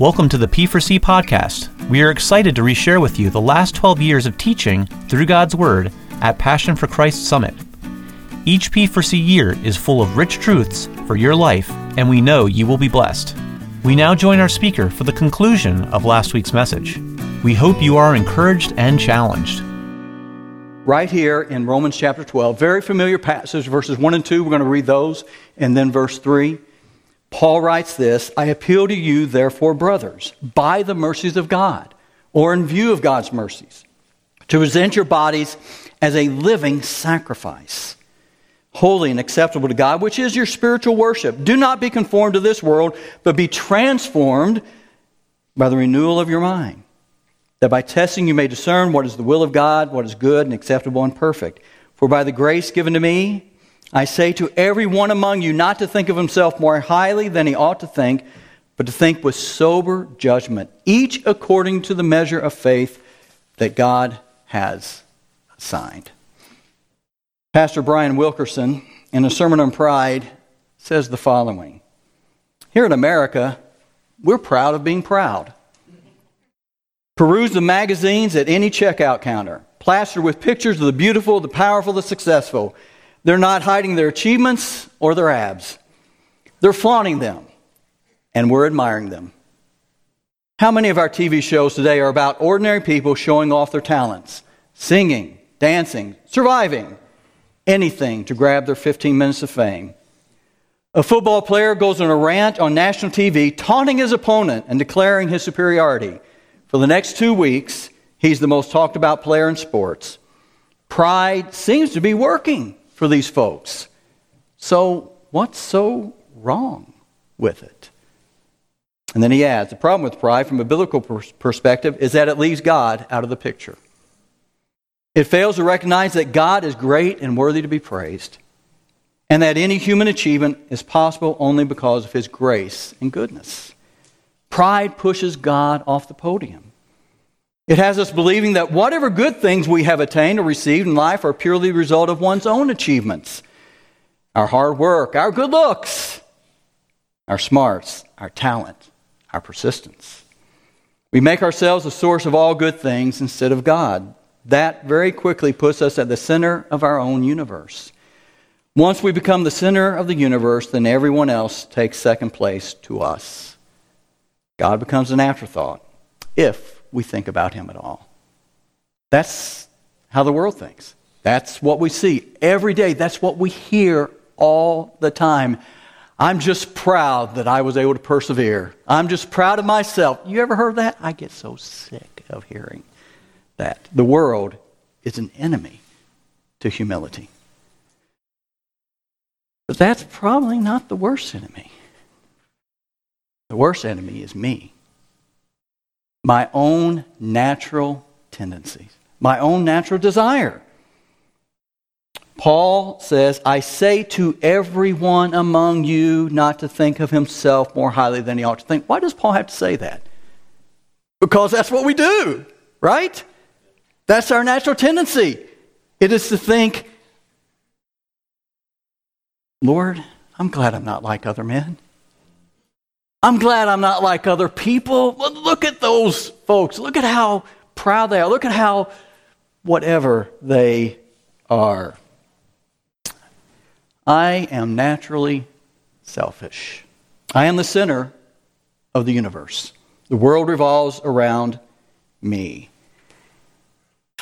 Welcome to the P4C podcast. We are excited to reshare with you the last 12 years of teaching through God's Word at Passion for Christ Summit. Each P4C year is full of rich truths for your life, and we know you will be blessed. We now join our speaker for the conclusion of last week's message. We hope you are encouraged and challenged. Right here in Romans chapter 12, very familiar passage, verses 1 and 2. We're going to read those, and then verse 3. Paul writes this I appeal to you, therefore, brothers, by the mercies of God, or in view of God's mercies, to present your bodies as a living sacrifice, holy and acceptable to God, which is your spiritual worship. Do not be conformed to this world, but be transformed by the renewal of your mind, that by testing you may discern what is the will of God, what is good and acceptable and perfect. For by the grace given to me, I say to every one among you not to think of himself more highly than he ought to think, but to think with sober judgment, each according to the measure of faith that God has assigned. Pastor Bryan Wilkerson, in a sermon on pride, says the following Here in America, we're proud of being proud. Peruse the magazines at any checkout counter, plastered with pictures of the beautiful, the powerful, the successful. They're not hiding their achievements or their abs. They're flaunting them, and we're admiring them. How many of our TV shows today are about ordinary people showing off their talents, singing, dancing, surviving, anything to grab their 15 minutes of fame? A football player goes on a rant on national TV, taunting his opponent and declaring his superiority. For the next two weeks, he's the most talked about player in sports. Pride seems to be working for these folks. So, what's so wrong with it? And then he adds the problem with pride from a biblical perspective is that it leaves God out of the picture. It fails to recognize that God is great and worthy to be praised, and that any human achievement is possible only because of his grace and goodness. Pride pushes God off the podium. It has us believing that whatever good things we have attained or received in life are purely the result of one's own achievements. Our hard work, our good looks, our smarts, our talent, our persistence. We make ourselves the source of all good things instead of God. That very quickly puts us at the center of our own universe. Once we become the center of the universe, then everyone else takes second place to us. God becomes an afterthought if we think about him at all. That's how the world thinks. That's what we see every day. That's what we hear all the time. I'm just proud that I was able to persevere. I'm just proud of myself. You ever heard that? I get so sick of hearing that. The world is an enemy to humility. But that's probably not the worst enemy. The worst enemy is me my own natural tendencies, my own natural desire. Paul says, I say to everyone among you not to think of himself more highly than he ought to think. Why does Paul have to say that? Because that's what we do, right? That's our natural tendency. It is to think, Lord, I'm glad I'm not like other men. I'm glad I'm not like other people. Look at those folks. Look at how proud they are. Look at how whatever they are. I am naturally selfish. I am the center of the universe. The world revolves around me.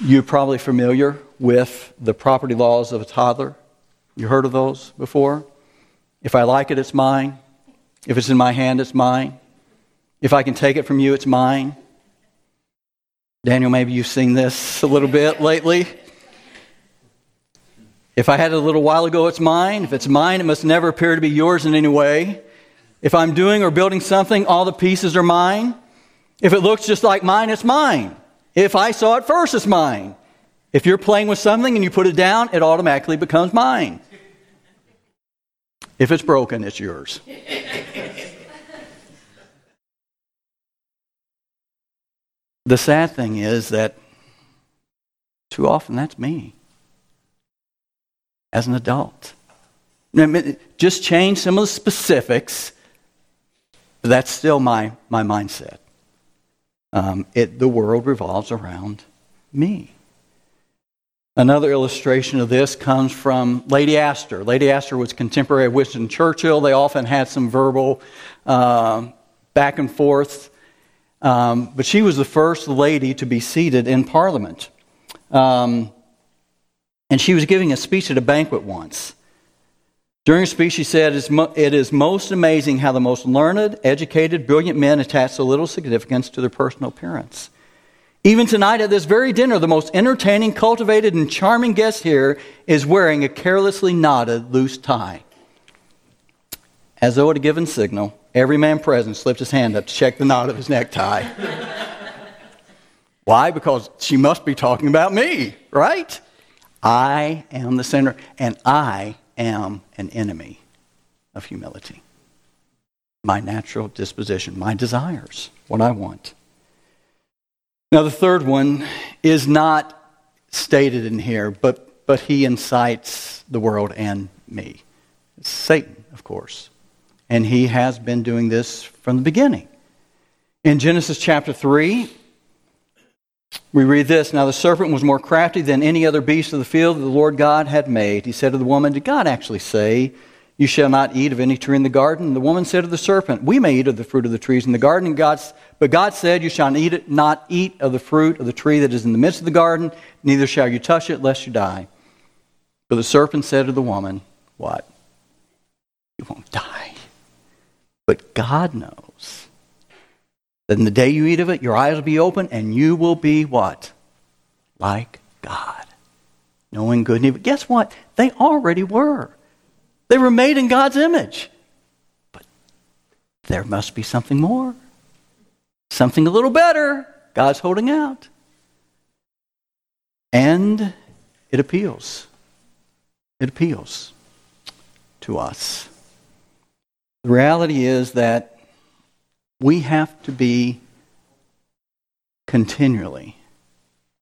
You're probably familiar with the property laws of a toddler. You heard of those before? If I like it, it's mine. If it's in my hand, it's mine. If I can take it from you, it's mine. Daniel, maybe you've seen this a little bit lately. If I had it a little while ago, it's mine. If it's mine, it must never appear to be yours in any way. If I'm doing or building something, all the pieces are mine. If it looks just like mine, it's mine. If I saw it first, it's mine. If you're playing with something and you put it down, it automatically becomes mine. If it's broken, it's yours. The sad thing is that too often that's me as an adult. Just change some of the specifics, but that's still my, my mindset. Um, it, the world revolves around me. Another illustration of this comes from Lady Astor. Lady Astor was contemporary of Winston Churchill. They often had some verbal uh, back and forth. Um, but she was the first lady to be seated in Parliament. Um, and she was giving a speech at a banquet once. During her speech, she said, It is most amazing how the most learned, educated, brilliant men attach so little significance to their personal appearance. Even tonight at this very dinner, the most entertaining, cultivated, and charming guest here is wearing a carelessly knotted loose tie. As though at a given signal, every man present slipped his hand up to check the knot of his necktie. Why? Because she must be talking about me, right? I am the center, and I am an enemy of humility. My natural disposition, my desires, what I want. Now, the third one is not stated in here, but, but he incites the world and me. It's Satan, of course. And he has been doing this from the beginning. In Genesis chapter 3, we read this Now the serpent was more crafty than any other beast of the field that the Lord God had made. He said to the woman, Did God actually say, You shall not eat of any tree in the garden? And the woman said to the serpent, We may eat of the fruit of the trees in the garden. God's, but God said, You shall eat it, not eat of the fruit of the tree that is in the midst of the garden, neither shall you touch it, lest you die. But the serpent said to the woman, What? You won't die. But God knows then the day you eat of it, your eyes will be open and you will be what? Like God. Knowing good and evil. Guess what? They already were. They were made in God's image. But there must be something more. Something a little better. God's holding out. And it appeals. It appeals to us. The reality is that we have to be continually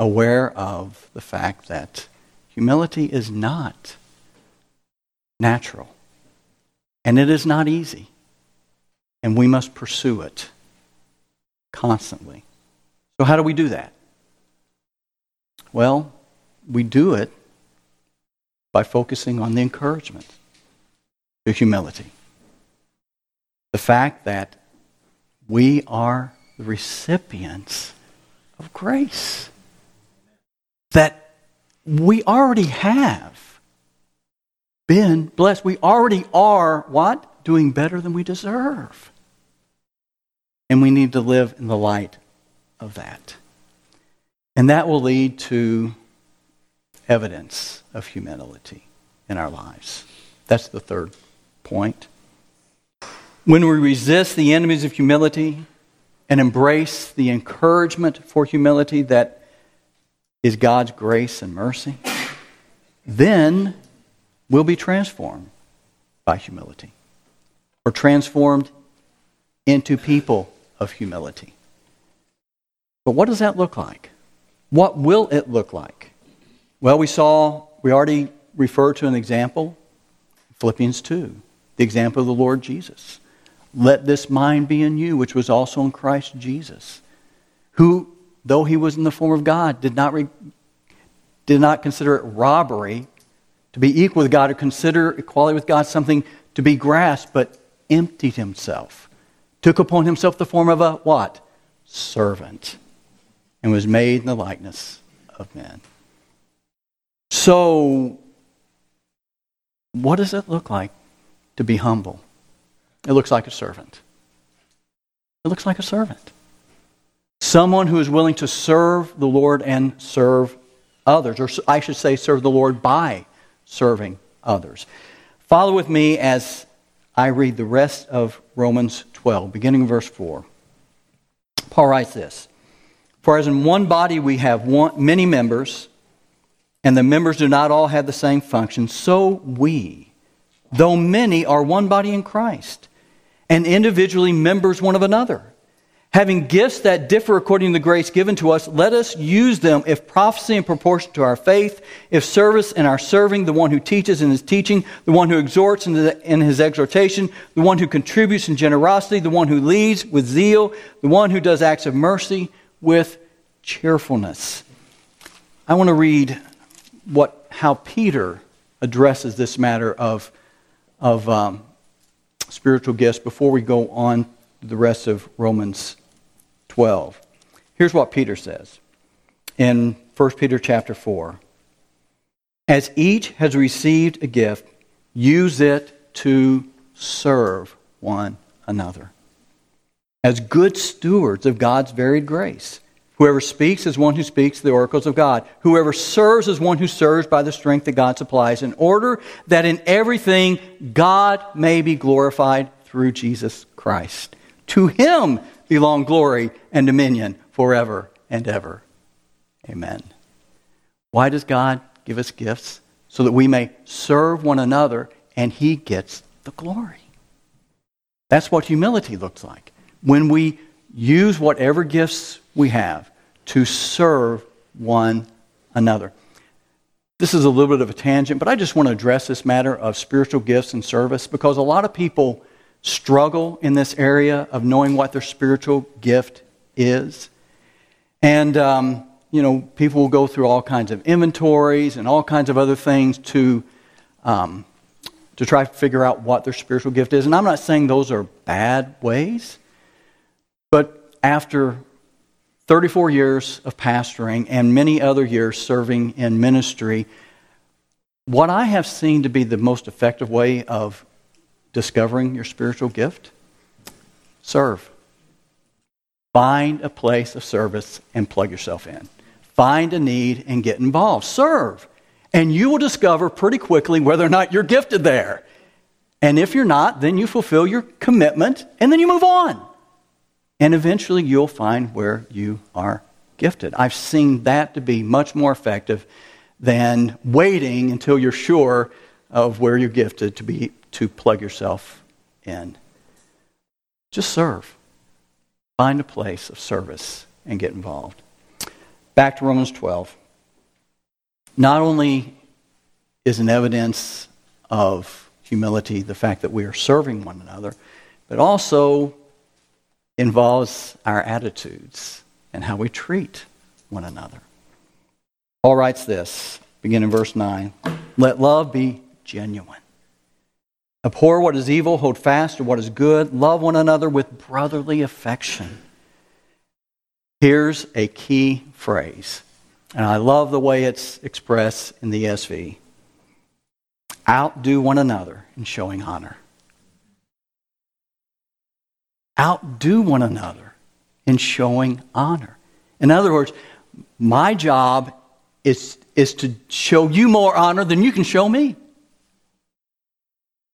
aware of the fact that humility is not natural and it is not easy. And we must pursue it constantly. So, how do we do that? Well, we do it by focusing on the encouragement, the humility. The fact that we are the recipients of grace. That we already have been blessed. We already are what? Doing better than we deserve. And we need to live in the light of that. And that will lead to evidence of humility in our lives. That's the third point. When we resist the enemies of humility and embrace the encouragement for humility that is God's grace and mercy, then we'll be transformed by humility. Or transformed into people of humility. But what does that look like? What will it look like? Well, we saw, we already referred to an example, Philippians 2, the example of the Lord Jesus. Let this mind be in you, which was also in Christ Jesus, who, though he was in the form of God, did not, re- did not consider it robbery to be equal with God or consider equality with God something to be grasped, but emptied himself, took upon himself the form of a what? Servant, and was made in the likeness of men. So, what does it look like to be humble? It looks like a servant. It looks like a servant. Someone who is willing to serve the Lord and serve others, or I should say, serve the Lord by serving others. Follow with me as I read the rest of Romans 12, beginning verse 4. Paul writes this For as in one body we have one, many members, and the members do not all have the same function, so we, though many, are one body in Christ and individually members one of another Having gifts that differ according to the grace given to us, let us use them if prophecy in proportion to our faith, if service in our serving, the one who teaches in his teaching, the one who exhorts in, the, in his exhortation, the one who contributes in generosity, the one who leads with zeal, the one who does acts of mercy with cheerfulness. I want to read what, how Peter addresses this matter of, of um, spiritual gifts before we go on to the rest of Romans 12. Here's what Peter says in 1 Peter chapter 4. As each has received a gift, use it to serve one another. As good stewards of God's varied grace. Whoever speaks is one who speaks the oracles of God. Whoever serves is one who serves by the strength that God supplies, in order that in everything God may be glorified through Jesus Christ. To him belong glory and dominion forever and ever. Amen. Why does God give us gifts? So that we may serve one another and he gets the glory. That's what humility looks like. When we use whatever gifts we have to serve one another. This is a little bit of a tangent, but I just want to address this matter of spiritual gifts and service because a lot of people struggle in this area of knowing what their spiritual gift is. And, um, you know, people will go through all kinds of inventories and all kinds of other things to, um, to try to figure out what their spiritual gift is. And I'm not saying those are bad ways, but after 34 years of pastoring and many other years serving in ministry, what I have seen to be the most effective way of discovering your spiritual gift? Serve. Find a place of service and plug yourself in. Find a need and get involved. Serve. And you will discover pretty quickly whether or not you're gifted there. And if you're not, then you fulfill your commitment and then you move on. And eventually you'll find where you are gifted. I've seen that to be much more effective than waiting until you're sure of where you're gifted to be to plug yourself in. Just serve. Find a place of service and get involved. Back to Romans 12. Not only is an evidence of humility the fact that we are serving one another, but also involves our attitudes and how we treat one another. Paul writes this, beginning in verse 9 Let love be genuine. Abhor what is evil, hold fast to what is good, love one another with brotherly affection. Here's a key phrase, and I love the way it's expressed in the ESV outdo one another in showing honor. Outdo one another in showing honor. In other words, my job is, is to show you more honor than you can show me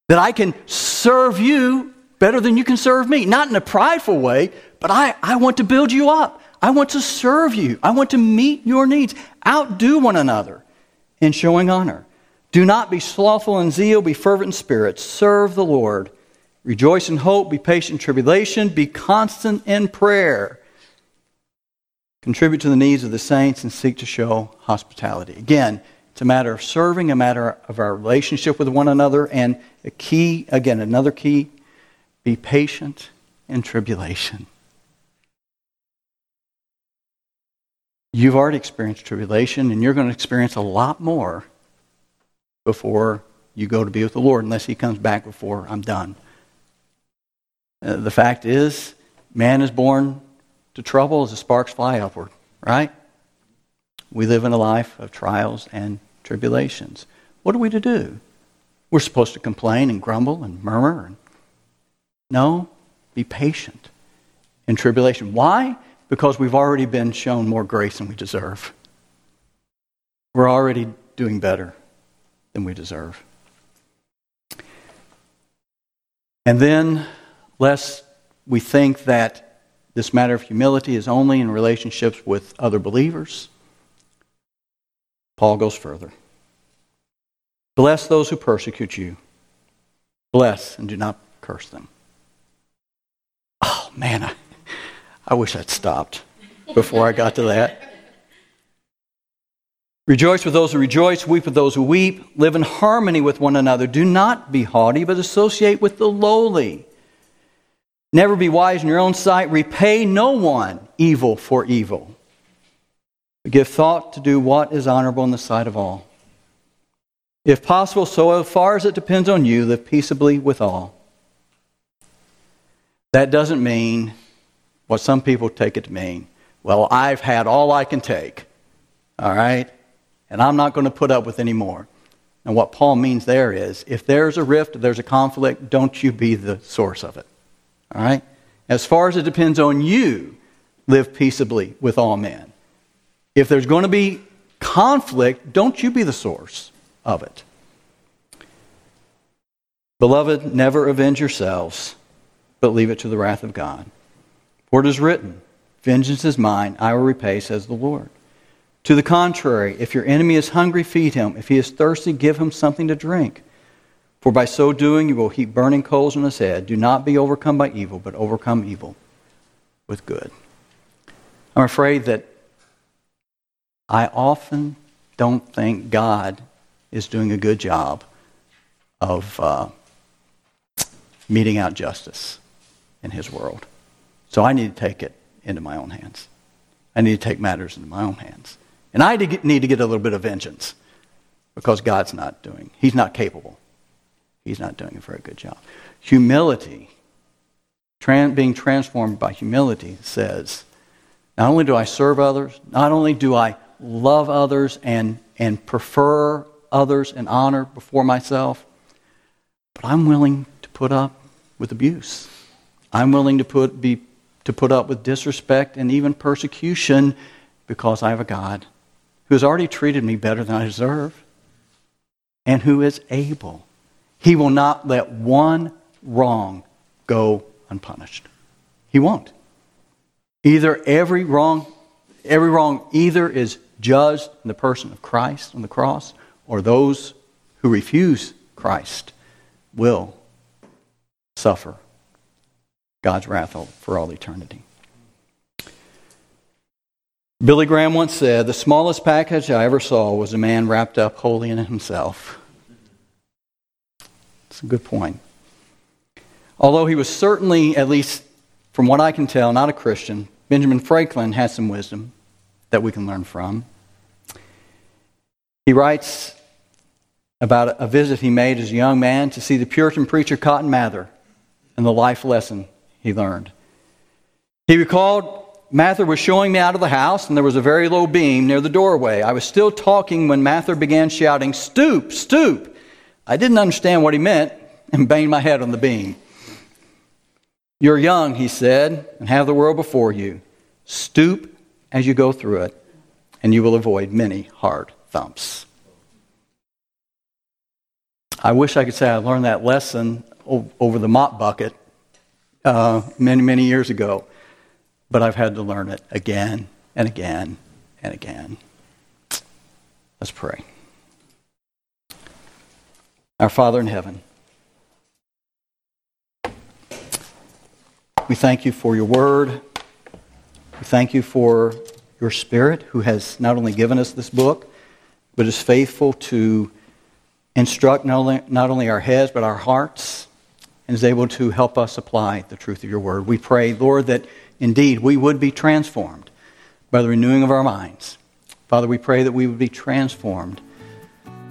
that I can serve you better than you can serve me. Not in a prideful way, but I, I want to build you up. I want to serve you. I want to meet your needs. Outdo one another in showing honor. Do not be slothful in zeal, be fervent in spirit. Serve the Lord. Rejoice in hope, be patient in tribulation, be constant in prayer. Contribute to the needs of the saints and seek to show hospitality. Again, it's a matter of serving, a matter of our relationship with one another, and a key, again, another key, be patient in tribulation. You've already experienced tribulation, and you're going to experience a lot more before you go to be with the Lord, unless He comes back before I'm done. Uh, the fact is, man is born to trouble as the sparks fly upward, right? We live in a life of trials and tribulations. What are we to do? We're supposed to complain and grumble and murmur. And... No, be patient in tribulation. Why? Because we've already been shown more grace than we deserve. We're already doing better than we deserve. And then, lest we think that this matter of humility is only in relationships with other believers, Paul goes further. Bless those who persecute you. Bless and do not curse them. Oh, man, I, I wish I'd stopped before I got to that. Rejoice with those who rejoice, weep with those who weep, live in harmony with one another. Do not be haughty, but associate with the lowly. Never be wise in your own sight. Repay no one evil for evil. But give thought to do what is honorable in the sight of all. If possible, so far as it depends on you, live peaceably with all. That doesn't mean what some people take it to mean. Well, I've had all I can take. All right? and I'm not going to put up with any more. And what Paul means there is if there's a rift, if there's a conflict, don't you be the source of it. All right? As far as it depends on you, live peaceably with all men. If there's going to be conflict, don't you be the source of it. Beloved, never avenge yourselves, but leave it to the wrath of God. For it is written, Vengeance is mine, I will repay, says the Lord. To the contrary, if your enemy is hungry, feed him. If he is thirsty, give him something to drink. For by so doing, you will heap burning coals on his head. Do not be overcome by evil, but overcome evil with good. I'm afraid that I often don't think God is doing a good job of uh, meting out justice in his world. So I need to take it into my own hands. I need to take matters into my own hands. And I need to get a little bit of vengeance because God's not doing, He's not capable. He's not doing a very good job. Humility, tran- being transformed by humility, says, not only do I serve others, not only do I love others and, and prefer others and honor before myself, but I'm willing to put up with abuse. I'm willing to put, be, to put up with disrespect and even persecution because I have a God who has already treated me better than I deserve and who is able. He will not let one wrong go unpunished. He won't. Either every wrong, every wrong either is judged in the person of Christ on the cross, or those who refuse Christ will suffer God's wrath for all eternity. Billy Graham once said, The smallest package I ever saw was a man wrapped up wholly in himself. It's a good point. Although he was certainly, at least from what I can tell, not a Christian, Benjamin Franklin had some wisdom that we can learn from. He writes about a visit he made as a young man to see the Puritan preacher Cotton Mather and the life lesson he learned. He recalled Mather was showing me out of the house, and there was a very low beam near the doorway. I was still talking when Mather began shouting, Stoop, stoop. I didn't understand what he meant and banged my head on the beam. You're young, he said, and have the world before you. Stoop as you go through it, and you will avoid many hard thumps. I wish I could say I learned that lesson over the mop bucket uh, many, many years ago but I've had to learn it again and again and again. Let's pray. Our Father in heaven, we thank you for your word. We thank you for your Spirit who has not only given us this book, but is faithful to instruct not only, not only our heads, but our hearts, and is able to help us apply the truth of your word. We pray, Lord, that Indeed, we would be transformed by the renewing of our minds. Father, we pray that we would be transformed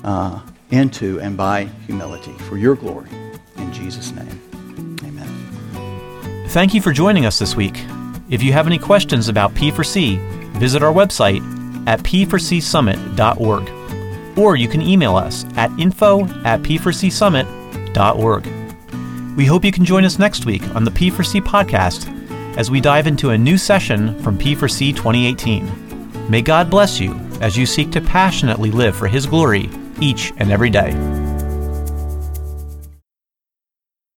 uh, into and by humility for your glory. In Jesus' name, amen. Thank you for joining us this week. If you have any questions about P4C, visit our website at p4csummit.org or you can email us at info at p4csummit.org. We hope you can join us next week on the P4C podcast as we dive into a new session from P4C 2018. May God bless you as you seek to passionately live for His glory each and every day.